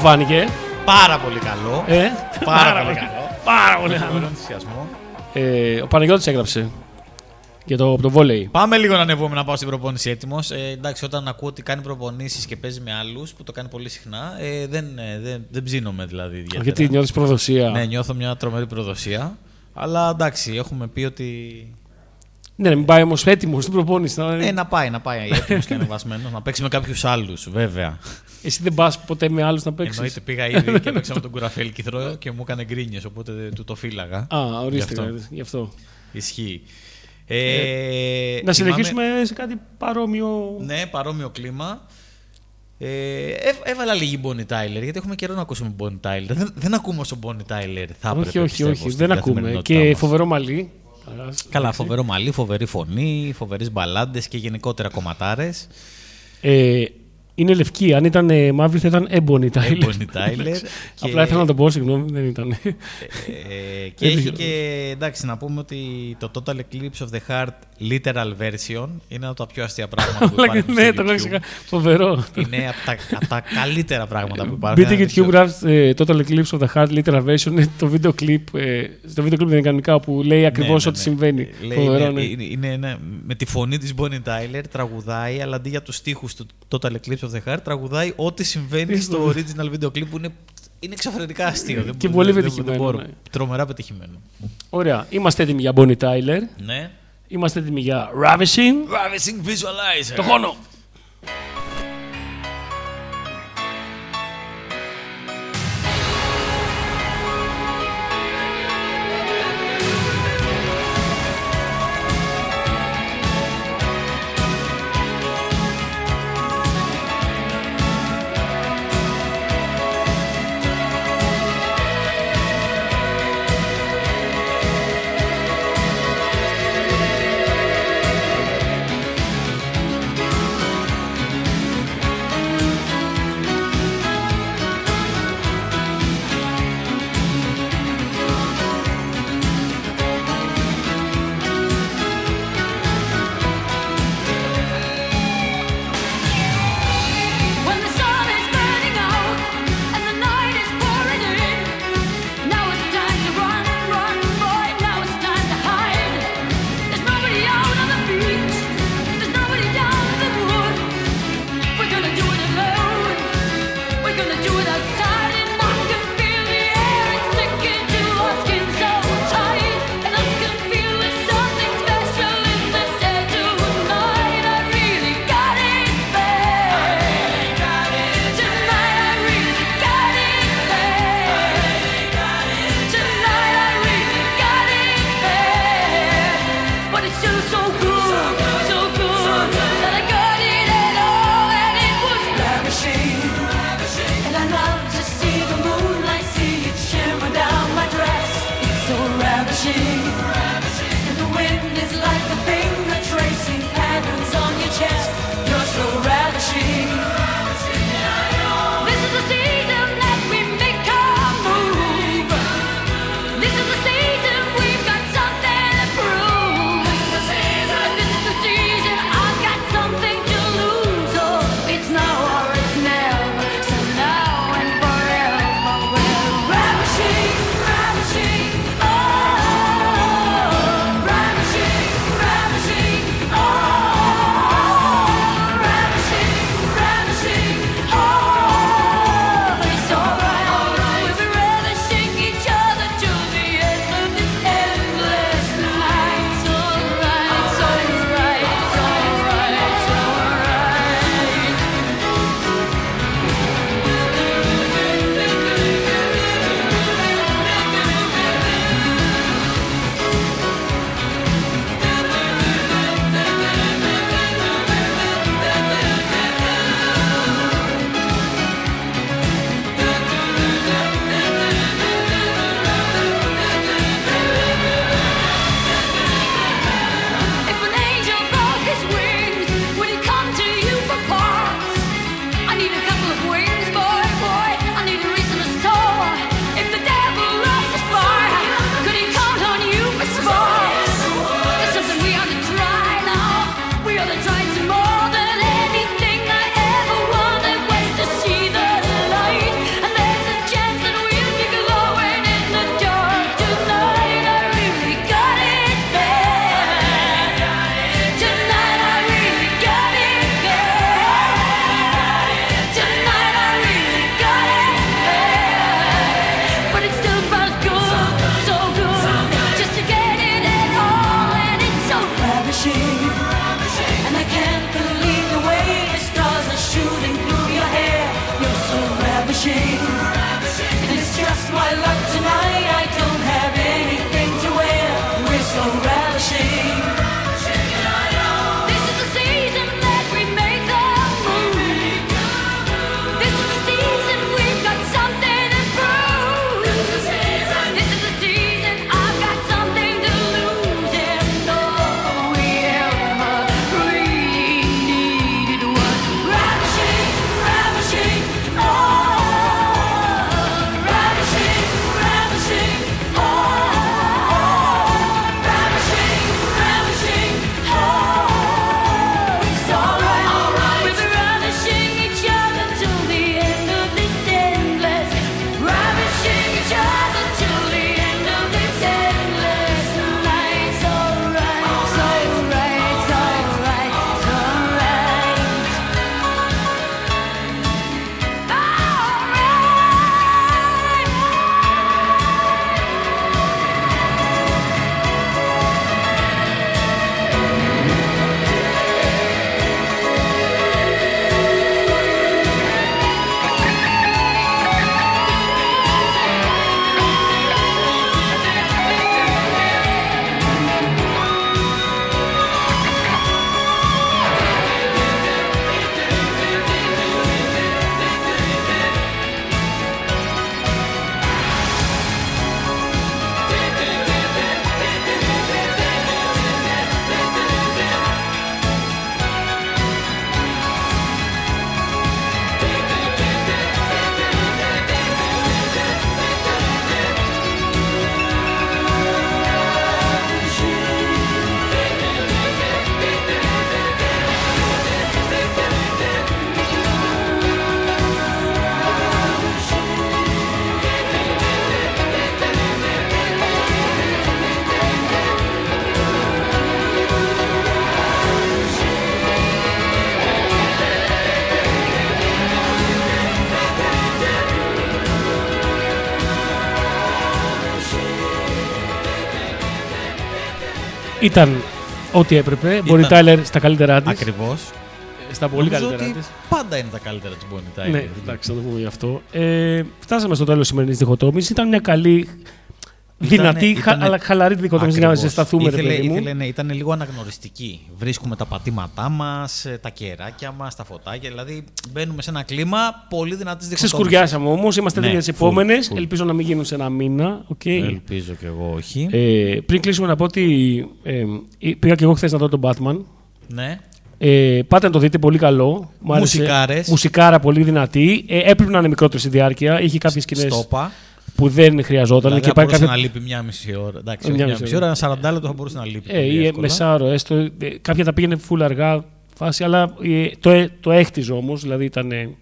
Φάνηκε, Πάρα πολύ καλό. ε; Πάρα πολύ καλό. Πάρα πολύ Με καλό. πολύ ενθουσιασμό. Ε, ο Παναγιώτης έγραψε για το, το βόλεϊ. Πάμε λίγο να ανεβούμε να πάω στην προπόνηση έτοιμος. Ε, εντάξει, όταν ακούω ότι κάνει προπονήσεις και παίζει με άλλους, που το κάνει πολύ συχνά, ε, δεν, ε, δεν, δεν ψήνομαι δηλαδή. ιδιαίτερα. Γιατί νιώθεις προδοσία. Ναι, νιώθω μια τρομερή προδοσία. Αλλά εντάξει, έχουμε πει ότι. Ναι, να μην πάει όμως έτοιμος στην προπόνηση. Να... Ε, να πάει, να πάει έτοιμος και ανεβασμένος, να παίξει με κάποιους άλλους, βέβαια. Εσύ δεν πας ποτέ με άλλους να παίξεις; Εννοείται, πήγα ήδη και παίξα με τον Κουραφέλ Κιθρό και μου έκανε γκρίνιες, οπότε του το φύλαγα. Α, ορίστε. Γι' αυτό. Γι' αυτό. Ισχύει. Ε, να θυμάμαι- συνεχίσουμε σε κάτι παρόμοιο. Ναι, παρόμοιο κλίμα. Ε, έβ- έβαλα λίγη Bonnie Tyler, γιατί έχουμε καιρό να ακούσουμε Bonnie Tyler. Δεν, δεν ακούμε όσο Bonnie Tyler θα έπρεπε. όχι, όχι, πιστεύω, όχι. στην Δεν ακούμε. καθημερινότητά Και μας. φοβερό μαλλί. Καλά, φοβερό μαλλί, φοβερή φωνή, φοβερές μπαλάντες και γενικότερα κομματάρες. Ε, είναι λευκή. Αν ήταν ε, μαύρη θα ήταν Ebony Tyler. Bonnie Tyler. και- Απλά ήθελα να το πω, συγγνώμη, δεν ήταν. Ε, και έχει και εντάξει να πούμε ότι το Total Eclipse of the Heart literal version είναι από τα πιο αστεία πράγματα που Αλλά υπάρχουν ναι, στο το έχω YouTube. ξεχάσει. Φοβερό. Είναι από τα, απ' τα καλύτερα πράγματα που υπάρχουν. Μπείτε Δεν YouTube, ξέρω. γράφτε ε, Total Eclipse of the Heart Literal Version. Είναι το βίντεο κλιπ. ε, στο βίντεο κλιπ δεν είναι κανονικά που λέει ακριβώς Ναι, ναι, ό,τι ναι. συμβαίνει. Λέει, Φοβερό, είναι, ναι. είναι, είναι ένα- με τη φωνή της Bonnie Tyler τραγουδάει, αλλά αντί για τους στίχους του Total Eclipse of the Heart, τραγουδάει ό,τι συμβαίνει στο original βίντεο κλιπ που είναι, είναι εξωφρενικά αστείο. Δεν Και μπορώ- πολύ δεν- δεν- πετυχημένο, δεν μπορώ. ναι. Τρομερά πετυχημένο. Ωραία. Είμαστε έτοιμοι για Bonnie Tyler. Ναι. Είμαστε έτοιμοι για Ravishing. Ravishing Visualizer. Το χώνο. Ήταν ό,τι έπρεπε. Bonnie Tyler στα καλύτερά της. Ακριβώς. Στα πολύ καλύτερά ότι της. πάντα είναι τα καλύτερα της Bonnie Tyler. Ναι, εντάξει, θα το πούμε γι' αυτό. Ε, φτάσαμε στο τέλος της σημερινής διχοτόμησης. Ήταν μια καλή, δυνατή, Ήτανε- χα- ήτανε- αλλά χαλαρή διχοτόμηση για να Ακριβώς. ζεσταθούμε, ρε ήθελε, παιδί μου. ήθελε, ναι, ήταν λίγο αναγνωριστική. Βρίσκουμε τα πατήματά μας, τα κεράκια μας, τα φωτάκια. Δηλαδή μπαίνουμε σε ένα κλίμα πολύ δυνατής διχοτόμησης. Ξεσκουριάσαμε όμως. Είμαστε Ναι, έτοιμοι για τις full, επόμενες. full. Ελπίζω να μην γίνουν σε ένα μήνα. οκ. Ελπίζω κι εγώ όχι. Ε, πριν κλείσουμε να πω ότι ε, πήγα και εγώ χθες να δω τον Batman. ναι. Ε, πάτε να το δείτε, πολύ καλό. Μου άρεσε. Μουσικάρες. Μουσικάρα πολύ δυνατή. Ε, έπρεπε να είναι μικρότερη στη διάρκεια. Είχε κάποιες σκηνές Στόπα. Που δεν χρειαζόταν. Δηλαδή και θα πάει μπορούσε κάποια... να λείπει μια μισή ώρα. Εντάξει, Ε, όχι μια μια μισή μισή ώρα, ένα 40 λεπτό θα μπορούσε να λείπει. Ε, πολύ ή εύκολα. μεσάωρο έστω. Ε, κάποια τα πήγαινε full αργά φάση, αλλά ε, το, ε, το έχτιζε όμως. Δηλαδή ήταν, ε,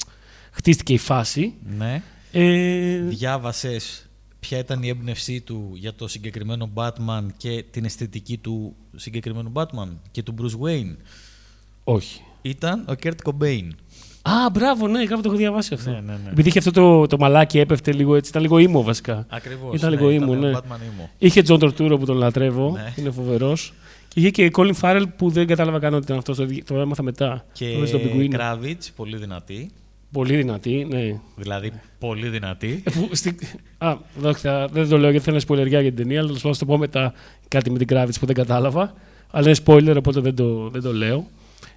χτίστηκε η φάση. Ναι. Ε, Διάβασες ποια ήταν η έμπνευσή του για το συγκεκριμένο Batman και την αισθητική του συγκεκριμένου Batman και του Bruce Wayne; όχι. Ήταν ο Kurt Cobain. Α, μπράβο, ναι, κάπου το έχω διαβάσει αυτό. Ναι, ναι, ναι. Επειδή είχε αυτό το, το μαλάκι έπεφτε λίγο έτσι, ήταν λίγο emo βασικά. Ακριβώς. Ήταν λίγο emo, ναι. Batman emo. Είχε John Turturro που τον λατρεύω, Ναι. είναι φοβερός. Και είχε και Colin Farrell που δεν κατάλαβα καν ότι ήταν αυτός, το, το έμαθα μετά. Και Το στον Πιγκουίνο. Kravitz, πολύ δυνατή. Πολύ δυνατή, ναι. Δηλαδή, πολύ δυνατή. Ε, που στη- Α, εδώ θα- δεν το λέω γιατί θέλω σπολεριά για την ταινία, αλλά θα το πω μετά κάτι με την Kravitz που δεν κατάλαβα. Αλλά είναι spoiler, οπότε δεν το, δεν το λέω.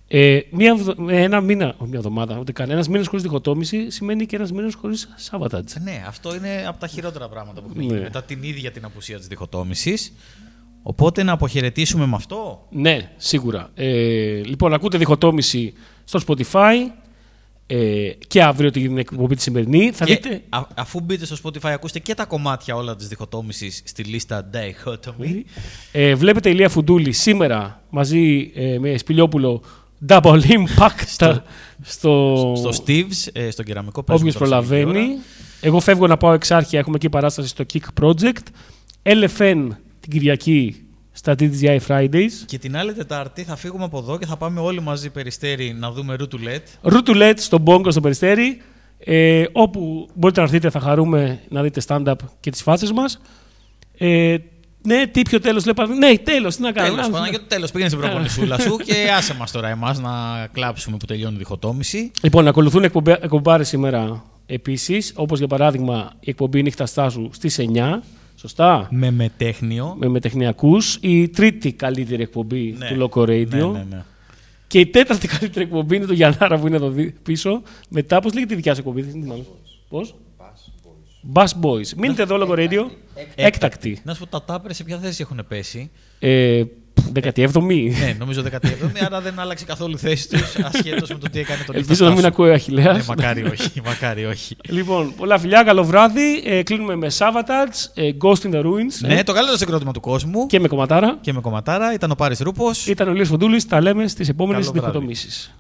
Ε, μία, εβδο- ε, ένα μήνα, όχι μια εβδομάδα, ούτε καν. Ένα μήνα χωρίς διχοτόμηση σημαίνει και ένας μήνα χωρίς Σάββατατζ. ναι, αυτό είναι από τα χειρότερα πράγματα που έχουν Ναι. γίνει μετά την ίδια την απουσία της διχοτόμησης. Οπότε να αποχαιρετήσουμε με αυτό. Ναι, σίγουρα. Ε, λοιπόν, ακούτε διχοτόμηση στο Spotify ε, και αύριο την εκπομπή τη σημερινή. Θα Και δείτε. α- αφού μπείτε στο Spotify, ακούστε και τα κομμάτια όλα της διχοτόμησης στη λίστα Dichotomy. Ε, βλέπετε Ηλία Φουντούλη σήμερα μαζί ε, με Σπηλιόπουλο Double Impact στο, στο, Στο Steve's, ε, στον κεραμικό όποιος παίζουμε τώρα σε λίγη προλαβαίνει. ώρα. Εγώ φεύγω να πάω εξάρχεια, έχουμε εκεί παράσταση στο Kick Project. LFN την Κυριακή στα TGI Fridays. Και την άλλη Τετάρτη θα φύγουμε από εδώ και θα πάμε όλοι μαζί περιστέρι να δούμε Routoulet. Ρουτουλέτ στον Μπόγκο στο Περιστέρι. Ε, όπου μπορείτε να έρθετε, θα χαρούμε να δείτε stand-up και τις φάτσες μας. Ε, ναι, τι πιο τέλος λέει. παρα- Ναι, τέλος, τι να κάνουμε. Τέλος, Α, Παναγιώτη, τέλος. Πήγαινε στην προπονησούλα σου και άσε μας τώρα εμάς να κλάψουμε που τελειώνει η διχοτόμηση. Λοιπόν, ακολουθούν εκπομπέ- εκπομπάρες σήμερα επίσης, όπως για παράδειγμα η εκπομπή Νύχτα Στάσου στις 9, σωστά, Με μετέχνιο. με μετεχνιακούς, η τρίτη καλύτερη εκπομπή Ναι. του Loco Radio Ναι, ναι, ναι. και η τέταρτη καλύτερη εκπομπή είναι το Γιαννάρα που είναι εδώ δι- πίσω. Μετά, πώς λέγεται η δικιά σου εκπομπή, δεν θυμάμαι. Πώς; Bass Boys. Μείνετε εδώ, Loco Radio. Έκτακτη. Να σου πω, τα τάπερ σε ποια θέση έχουν πέσει; Ε, 17η. ναι, νομίζω 17η, άρα δεν άλλαξε καθόλου η θέση τους ασχέτως με το τι έκανε τον Ελπίζω να μην ακούει ο Ναι, Αχιλέας. μακάρι όχι. Μακάρι όχι. Λοιπόν, πολλά φιλιά, καλό βράδυ. Ε, κλείνουμε με Savatage, ε, Ghost in the Ruins ε, ναι, το καλύτερο συγκρότημα του κόσμου. και με κομματάρα. Και με κομματάρα ήταν ο Πάρης Ρούπος. Ήταν ο Λίος Φοντούλης, τα λέμε στις επόμενες Καλό βράδυ. διχοτομήσεις.